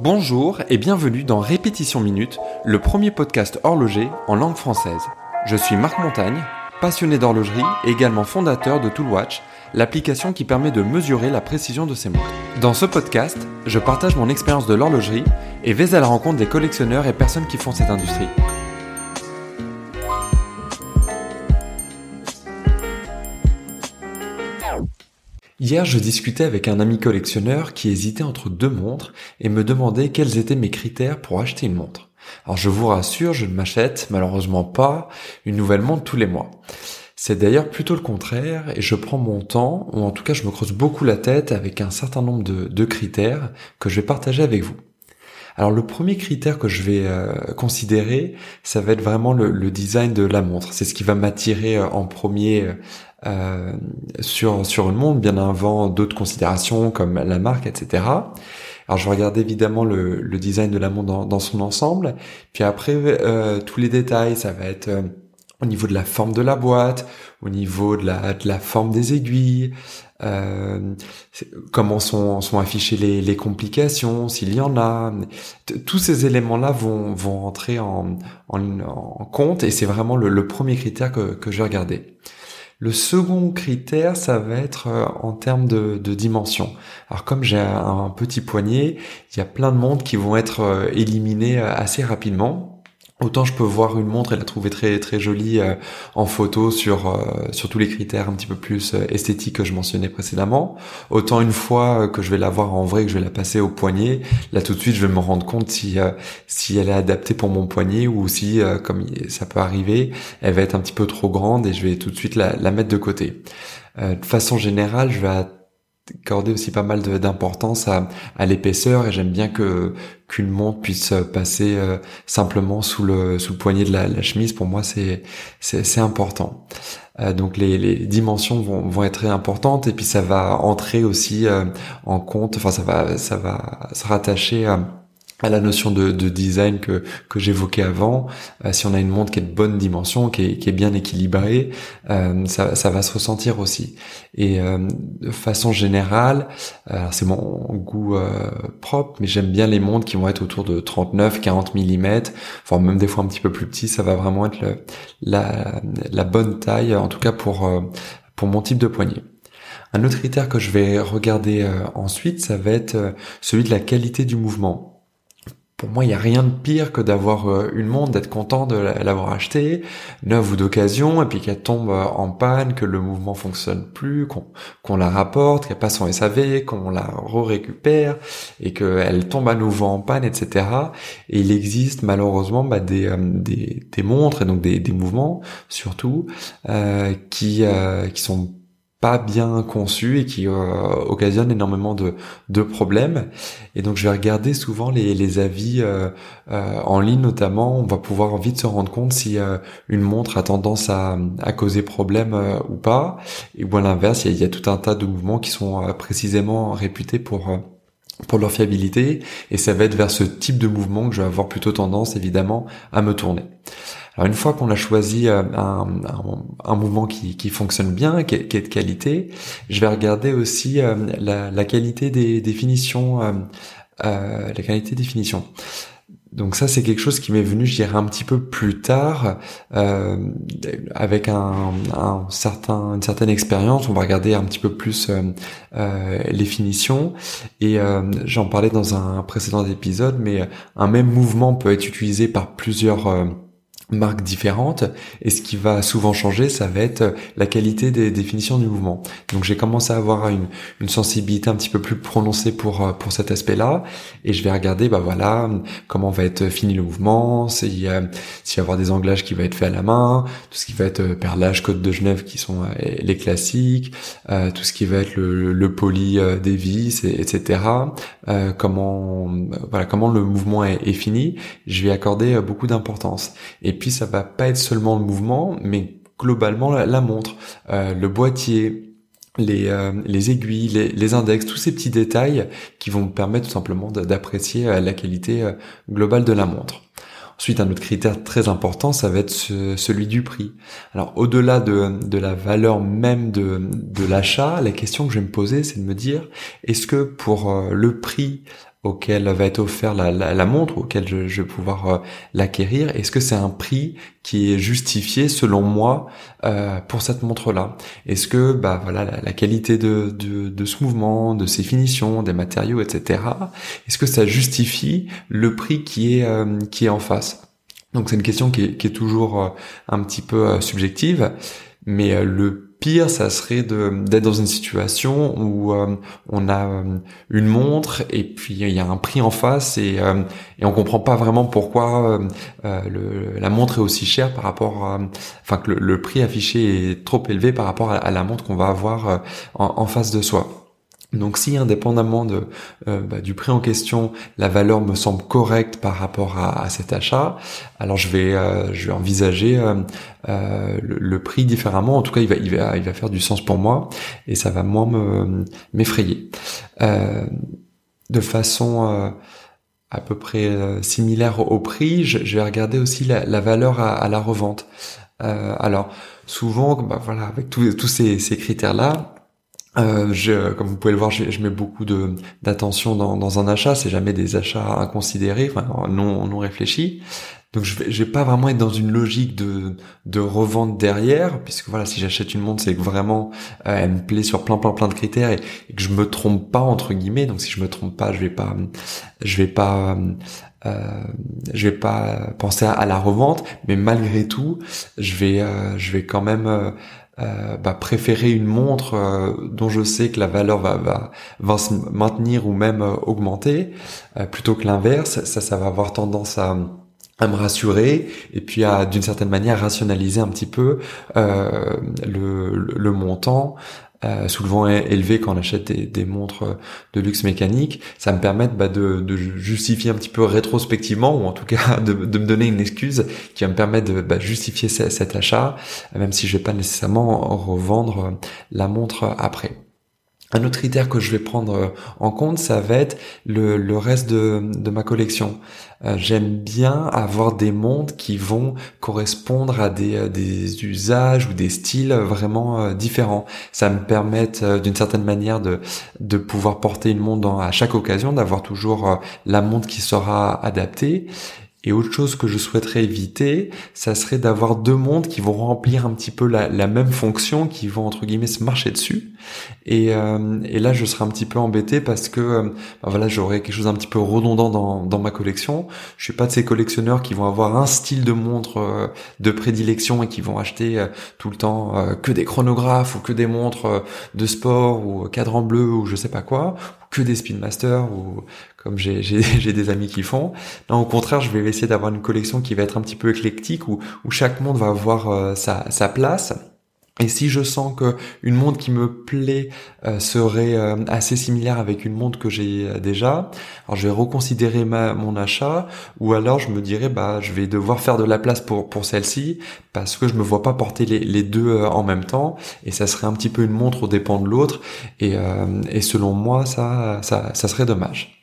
Bonjour et bienvenue dans Répétition Minute, le premier podcast horloger en langue française. Je suis Marc Montagne, passionné d'horlogerie et également fondateur de Toolwatch, l'application qui permet de mesurer la précision de ses montres. Dans ce podcast, je partage mon expérience de l'horlogerie et vais à la rencontre des collectionneurs et personnes qui font cette industrie. Hier, je discutais avec un ami collectionneur qui hésitait entre deux montres et me demandait quels étaient mes critères pour acheter une montre. Alors je vous rassure, je ne m'achète malheureusement pas une nouvelle montre tous les mois. C'est d'ailleurs plutôt le contraire et je prends mon temps, ou en tout cas je me creuse beaucoup la tête avec un certain nombre de, critères que je vais partager avec vous. Alors le premier critère que je vais euh, considérer, ça va être vraiment le, design de la montre. C'est ce qui va m'attirer euh, en premier euh, sur sur une montre, bien avant d'autres considérations comme la marque, etc. Alors je vais regarder évidemment le, le design de la montre dans, son ensemble, puis après tous les détails, ça va être au niveau de la forme de la boîte, au niveau de la, de la forme des aiguilles, euh, comment sont, sont affichées les, les complications, s'il y en a. Tous ces éléments-là vont, vont rentrer en, en, compte et c'est vraiment le, le, premier critère que, que je vais regarder. Le second critère, ça va être euh, en termes de, dimension. Alors comme j'ai un, petit poignet, il y a plein de montres qui vont être euh, éliminées assez rapidement Autant je peux voir une montre et la trouver très très jolie euh, en photo sur euh, sur tous les critères un petit peu plus euh, esthétiques que je mentionnais précédemment. Autant une fois que je vais la voir en vrai, que je vais la passer au poignet, là tout de suite je vais me rendre compte si si elle est adaptée pour mon poignet ou si comme ça peut arriver, elle va être un petit peu trop grande et je vais tout de suite la, la mettre de côté. de façon générale, je vais accorder aussi pas mal d'importance à, à l'épaisseur et j'aime bien que qu'une montre puisse passer euh, simplement sous le sous le poignet de la, la chemise. Pour moi c'est c'est important. Euh, donc les, les dimensions vont, vont être importantes et puis ça va entrer aussi euh, en compte enfin ça va ça va se rattacher à à la notion de, de design que, que j'évoquais avant. Euh, si on a une montre qui est de bonne dimension, qui est, qui est bien équilibrée, euh, ça, ça, va se ressentir aussi. Et euh, de façon générale, c'est mon goût propre, mais j'aime bien les montres qui vont être autour de 39, 40 mm, enfin même des fois un petit peu plus petit, ça va vraiment être le, la, la bonne taille, en tout cas pour, pour mon type de poignet. Un autre critère que je vais regarder ensuite, ça va être celui de la qualité du mouvement pour moi, il n'y a rien de pire que d'avoir euh, une montre, d'être content de l'avoir achetée, neuve ou d'occasion, et puis qu'elle tombe euh, en panne, que le mouvement fonctionne plus, qu'on la rapporte, qu'elle passe en SAV, qu'on la re-récupère, et qu'elle tombe à nouveau en panne, etc. Et il existe malheureusement bah, des, euh, des, montres, et donc des, mouvements surtout, qui, qui sont pas bien conçu et qui euh, occasionne énormément de, de problèmes. Et donc je vais regarder souvent les, les avis euh, euh, en ligne notamment. On va pouvoir vite se rendre compte si une montre a tendance à, à causer problème ou pas. Et ou à l'inverse, il y, a, tout un tas de mouvements qui sont précisément réputés pour pour leur fiabilité et ça va être vers ce type de mouvement que je vais avoir plutôt tendance évidemment à me tourner. Alors une fois qu'on a choisi euh, un, mouvement qui, fonctionne bien, qui est, de qualité, je vais regarder aussi euh, la, qualité des définitions, euh, euh, la qualité des finitions. Donc ça c'est quelque chose qui m'est venu, je dirais, un petit peu plus tard, euh, avec un, certain, une certaine expérience. On va regarder un petit peu plus les finitions. Et j'en parlais dans un précédent épisode, mais un même mouvement peut être utilisé par plusieurs marques différentes. Et ce qui va souvent changer ça va être la qualité des définitions du mouvement. Donc j'ai commencé à avoir une, une sensibilité un petit peu plus prononcée pour euh, pour cet aspect là et je vais regarder bah voilà comment va être fini le mouvement s'il y a s'il y avoir des anglages qui va être fait à la main tout ce qui va être euh, perlage code de Genève qui sont euh, les classiques tout ce qui va être le, le poli des vis etc comment voilà comment le mouvement est, fini je vais accorder beaucoup d'importance et puis ça va pas être seulement le mouvement, mais globalement la, montre, euh, le boîtier, les, euh, les aiguilles, les, les, index, tous ces petits détails qui vont me permettre tout simplement d'apprécier euh, la qualité globale de la montre. Ensuite, un autre critère très important, ça va être celui du prix. Alors, au-delà de, la valeur même de, de l'achat, la question que je vais me poser, c'est de me dire, est-ce que pour le prix auquel va être offert la, la, montre, auquel je, je vais pouvoir euh, l'acquérir Est-ce que c'est un prix qui est justifié selon moi euh, pour cette montre-là? Est-ce que bah voilà la, qualité de, de, de, ce mouvement, de ses finitions, des matériaux, etc. Est-ce que ça justifie le prix qui est euh, qui est en face? Donc c'est une question qui est, qui est toujours euh, un petit peu subjective, mais le pire, ça serait d'être dans une situation où euh, on a euh, une montre et puis il y a un prix en face et, euh, et on comprend pas vraiment pourquoi le, la montre est aussi chère par rapport, à, enfin que le, prix affiché est trop élevé par rapport à, la montre qu'on va avoir en face de soi. Donc si indépendamment de, euh, bah, du prix en question, la valeur me semble correcte par rapport à, cet achat, alors je vais, euh, je vais envisager euh, le, prix différemment. En tout cas, il va, il va, il va faire du sens pour moi et ça va moins me m'effrayer. de façon à peu près similaire au, prix, je, vais regarder aussi la, valeur à, la revente. alors souvent, bah, voilà, avec tous ces, ces critères là euh, je, comme vous pouvez le voir, je, je mets beaucoup de d'attention dans, dans, un achat. C'est jamais des achats inconsidérés, enfin, non non réfléchis. Donc je vais, je vais pas vraiment être dans une logique de de revente derrière, puisque voilà, si j'achète une montre, c'est que vraiment euh, elle me plaît sur plein plein plein de critères et, que je me trompe pas entre guillemets. Donc si je me trompe pas, je vais pas je vais pas euh, je vais pas penser à, la revente, mais malgré tout, je vais euh, je vais quand même euh, bah, préférer une montre euh, dont je sais que la valeur va, va, va se maintenir ou même euh, augmenter, plutôt que l'inverse. Ça, ça va avoir tendance à à me rassurer et puis à d'une certaine manière rationaliser un petit peu le, le, montant euh, souvent élevé quand on achète des, montres de luxe mécanique, ça me permet bah, de, justifier un petit peu rétrospectivement, ou en tout cas de, me donner une excuse qui va me permettre de bah, justifier cet achat, même si je vais pas nécessairement revendre la montre après. Un autre critère que je vais prendre euh, en compte, ça va être le, reste de, ma collection. Euh, j'aime bien avoir des montres qui vont correspondre à des, euh, usages ou des styles vraiment différents. Ça me permet d'une certaine manière de, de pouvoir porter une montre à chaque occasion, d'avoir toujours la montre qui sera adaptée et autre chose que je souhaiterais éviter, ça serait d'avoir deux montres qui vont remplir un petit peu la, même fonction, qui vont entre guillemets se marcher dessus. Et, euh, là, je serais un petit peu embêté parce que euh, bah voilà, j'aurais quelque chose un petit peu redondant dans, dans ma collection. Je suis pas de ces collectionneurs qui vont avoir un style de montre euh, de prédilection et qui vont acheter tout le temps que des chronographes ou que des montres de sport ou cadran bleu ou je sais pas quoi, que des Speedmaster ou comme j'ai des amis qui font. Non, au contraire, je vais essayer d'avoir une collection qui va être un petit peu éclectique où, où chaque monde va avoir euh, sa, sa place. Et si je sens que une montre qui me plaît euh, serait euh, assez similaire avec une montre que j'ai déjà, alors je vais reconsidérer mon achat, ou alors je me dirais bah je vais devoir faire de la place pour pour celle-ci parce que je me vois pas porter les, les deux en même temps, et ça serait un petit peu une montre au dépend de l'autre, et, et selon moi ça ça ça serait dommage.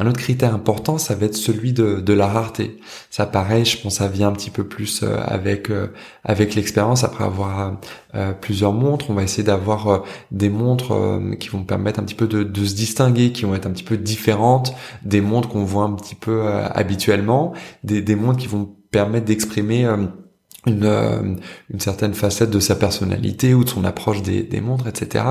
Un autre critère important, ça va être celui de, de la rareté. Ça pareil, je pense, ça vient un petit peu plus euh, avec euh, avec l'expérience. Après avoir euh, plusieurs montres, on va essayer d'avoir des montres qui vont permettre un petit peu de, de, se distinguer, qui vont être un petit peu différentes des montres qu'on voit un petit peu habituellement, des, des montres qui vont permettre d'exprimer une, euh, une certaine facette de sa personnalité ou de son approche des, des montres, etc.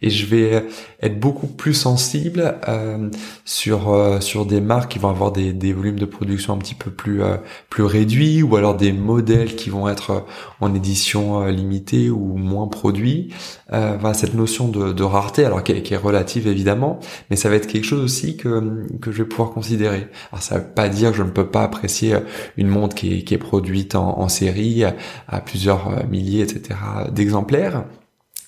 Et je vais être beaucoup plus sensible euh, sur euh, sur des marques qui vont avoir des, des volumes de production un petit peu plus euh, plus réduits ou alors des modèles qui vont être en édition limitée ou moins produits. voilà cette notion de, de rareté, alors qui est, qui est, relative évidemment, mais ça va être quelque chose aussi que que je vais pouvoir considérer. Alors ça veut pas dire que je ne peux pas apprécier une montre qui est, qui est produite en, en série à, plusieurs euh, milliers, etc. d'exemplaires.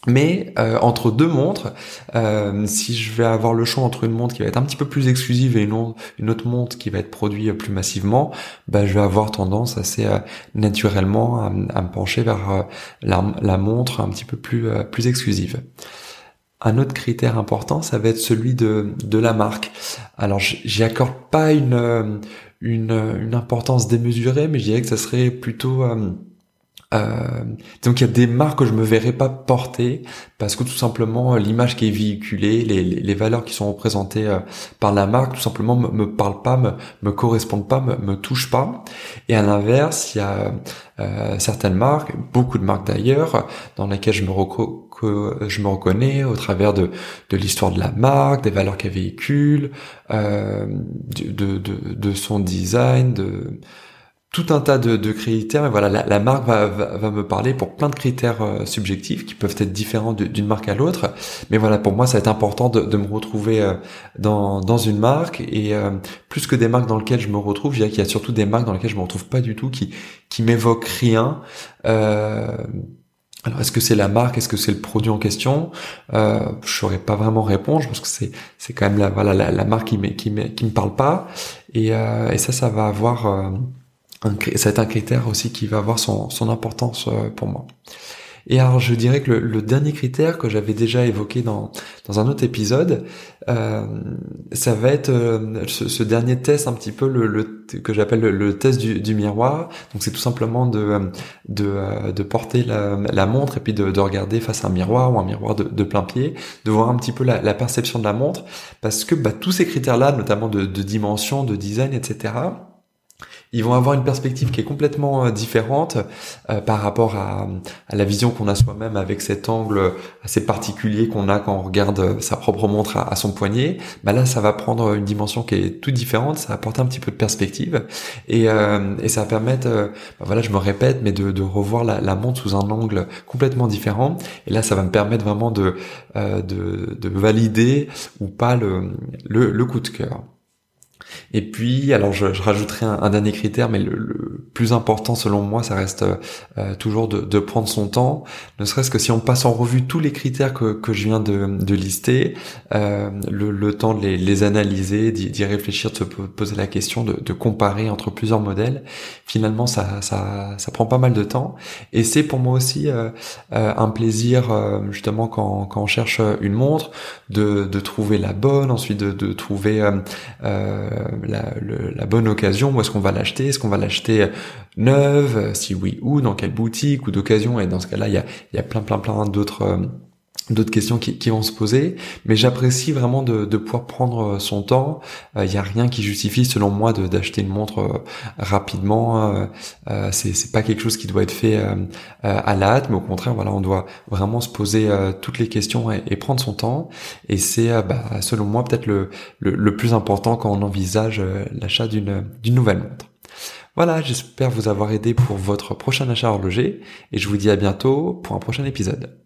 Mais euh, entre deux montres, euh, si je vais avoir le choix entre une montre qui va être un petit peu plus exclusive et une, autre, montre qui va être produite plus massivement, bah, je vais avoir tendance assez naturellement à, me pencher vers la, montre un petit peu plus, plus exclusive. Un autre critère important, ça va être celui de, de la marque. Alors, j'y accorde pas une, une, une importance démesurée, mais je dirais que ça serait plutôt euh, Euh, donc il y a des marques que je me verrais pas porter parce que tout simplement l'image qui est véhiculée, les, les, valeurs qui sont représentées euh, par la marque, tout simplement me, me parlent pas, me, me correspondent pas, me, me touchent pas. Et à l'inverse, il y a euh, certaines marques, beaucoup de marques d'ailleurs, dans lesquelles je me, je me reconnais au travers de, de l'histoire de la marque, des valeurs qu'elle véhicule, euh, de, de, de son design, de tout un tas de, de critères. Mais voilà, la, marque va, va, me parler pour plein de critères euh, subjectifs qui peuvent être différents d'une marque à l'autre. Mais voilà, pour moi, ça va être important de, de me retrouver euh, dans, dans une marque et euh, plus que des marques dans lesquelles je me retrouve, je dirais qu'il y a surtout des marques dans lesquelles je me retrouve pas du tout, qui qui m'évoquent rien. Alors est-ce que c'est la marque, est-ce que c'est le produit en question? Euh, Je saurais pas vraiment répondre. Pense que c'est c'est quand même la voilà la, marque qui me qui me qui me parle pas. Et, et ça ça va avoir ça va être un critère aussi qui va avoir son, son importance euh, pour moi. Et alors je dirais que le, dernier critère que j'avais déjà évoqué dans, dans un autre épisode, euh, ça va être euh, ce, dernier test un petit peu le, le que j'appelle le, test du, du, miroir. Donc c'est tout simplement de, de, de porter la, la, montre et puis de, de, regarder face à un miroir ou un miroir de, de plein pied, de voir un petit peu la, la perception de la montre, parce que bah, tous ces critères-là, notamment de, de dimension, de design, etc., ils vont avoir une perspective qui est complètement euh, différente euh, par rapport à, à la vision qu'on a soi-même avec cet angle assez particulier qu'on a quand on regarde sa propre montre à, son poignet. Bah là, ça va prendre une dimension qui est toute différente, ça va apporter un petit peu de perspective et, euh, et ça va permettre, bah voilà, je me répète, mais de, de revoir la, la, montre sous un angle complètement différent. Et là, ça va me permettre vraiment de, de, de valider ou pas le, le, le coup de cœur. Et puis, alors je, je rajouterai un, dernier critère, mais le, plus important selon moi, ça reste euh, toujours de, de, prendre son temps, ne serait-ce que si on passe en revue tous les critères que, que je viens de, de lister, euh, le, le, temps de les, les analyser, d'y réfléchir, de se poser la question, de, de, comparer entre plusieurs modèles, finalement ça, ça, ça prend pas mal de temps. Et c'est pour moi aussi euh, euh un plaisir, euh, justement, quand, quand on cherche une montre, de, de trouver la bonne, ensuite de, de trouver la, la, bonne occasion, où est-ce qu'on va l'acheter, est-ce qu'on va l'acheter neuve, si oui ou, dans quelle boutique? Ou d'occasion, et dans ce cas-là, il y a, y a plein plein plein d'autres euh, d'autres questions qui, vont se poser, mais j'apprécie vraiment de, pouvoir prendre son temps. Il euh, n'y a rien qui justifie, selon moi, d'acheter une montre euh, rapidement. Euh, c'est pas quelque chose qui doit être fait à la hâte, mais au contraire, voilà, on doit vraiment se poser toutes les questions et, prendre son temps. Et c'est, bah, selon moi, peut-être le, le, le, plus important quand on envisage l'achat d'une d'une nouvelle montre. Voilà, j'espère vous avoir aidé pour votre prochain achat horloger, et je vous dis à bientôt pour un prochain épisode.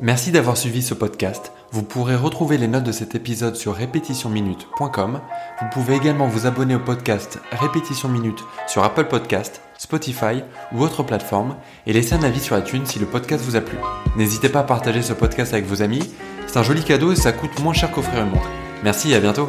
Merci d'avoir suivi ce podcast. Vous pourrez retrouver les notes de cet épisode sur répétitionminute.com. Vous pouvez également vous abonner au podcast Répétition Minute sur Apple Podcast, Spotify ou autre plateforme et laisser un avis sur iTunes si le podcast vous a plu. N'hésitez pas à partager ce podcast avec vos amis. C'est un joli cadeau et ça coûte moins cher qu'offrir une montre. Merci et à bientôt.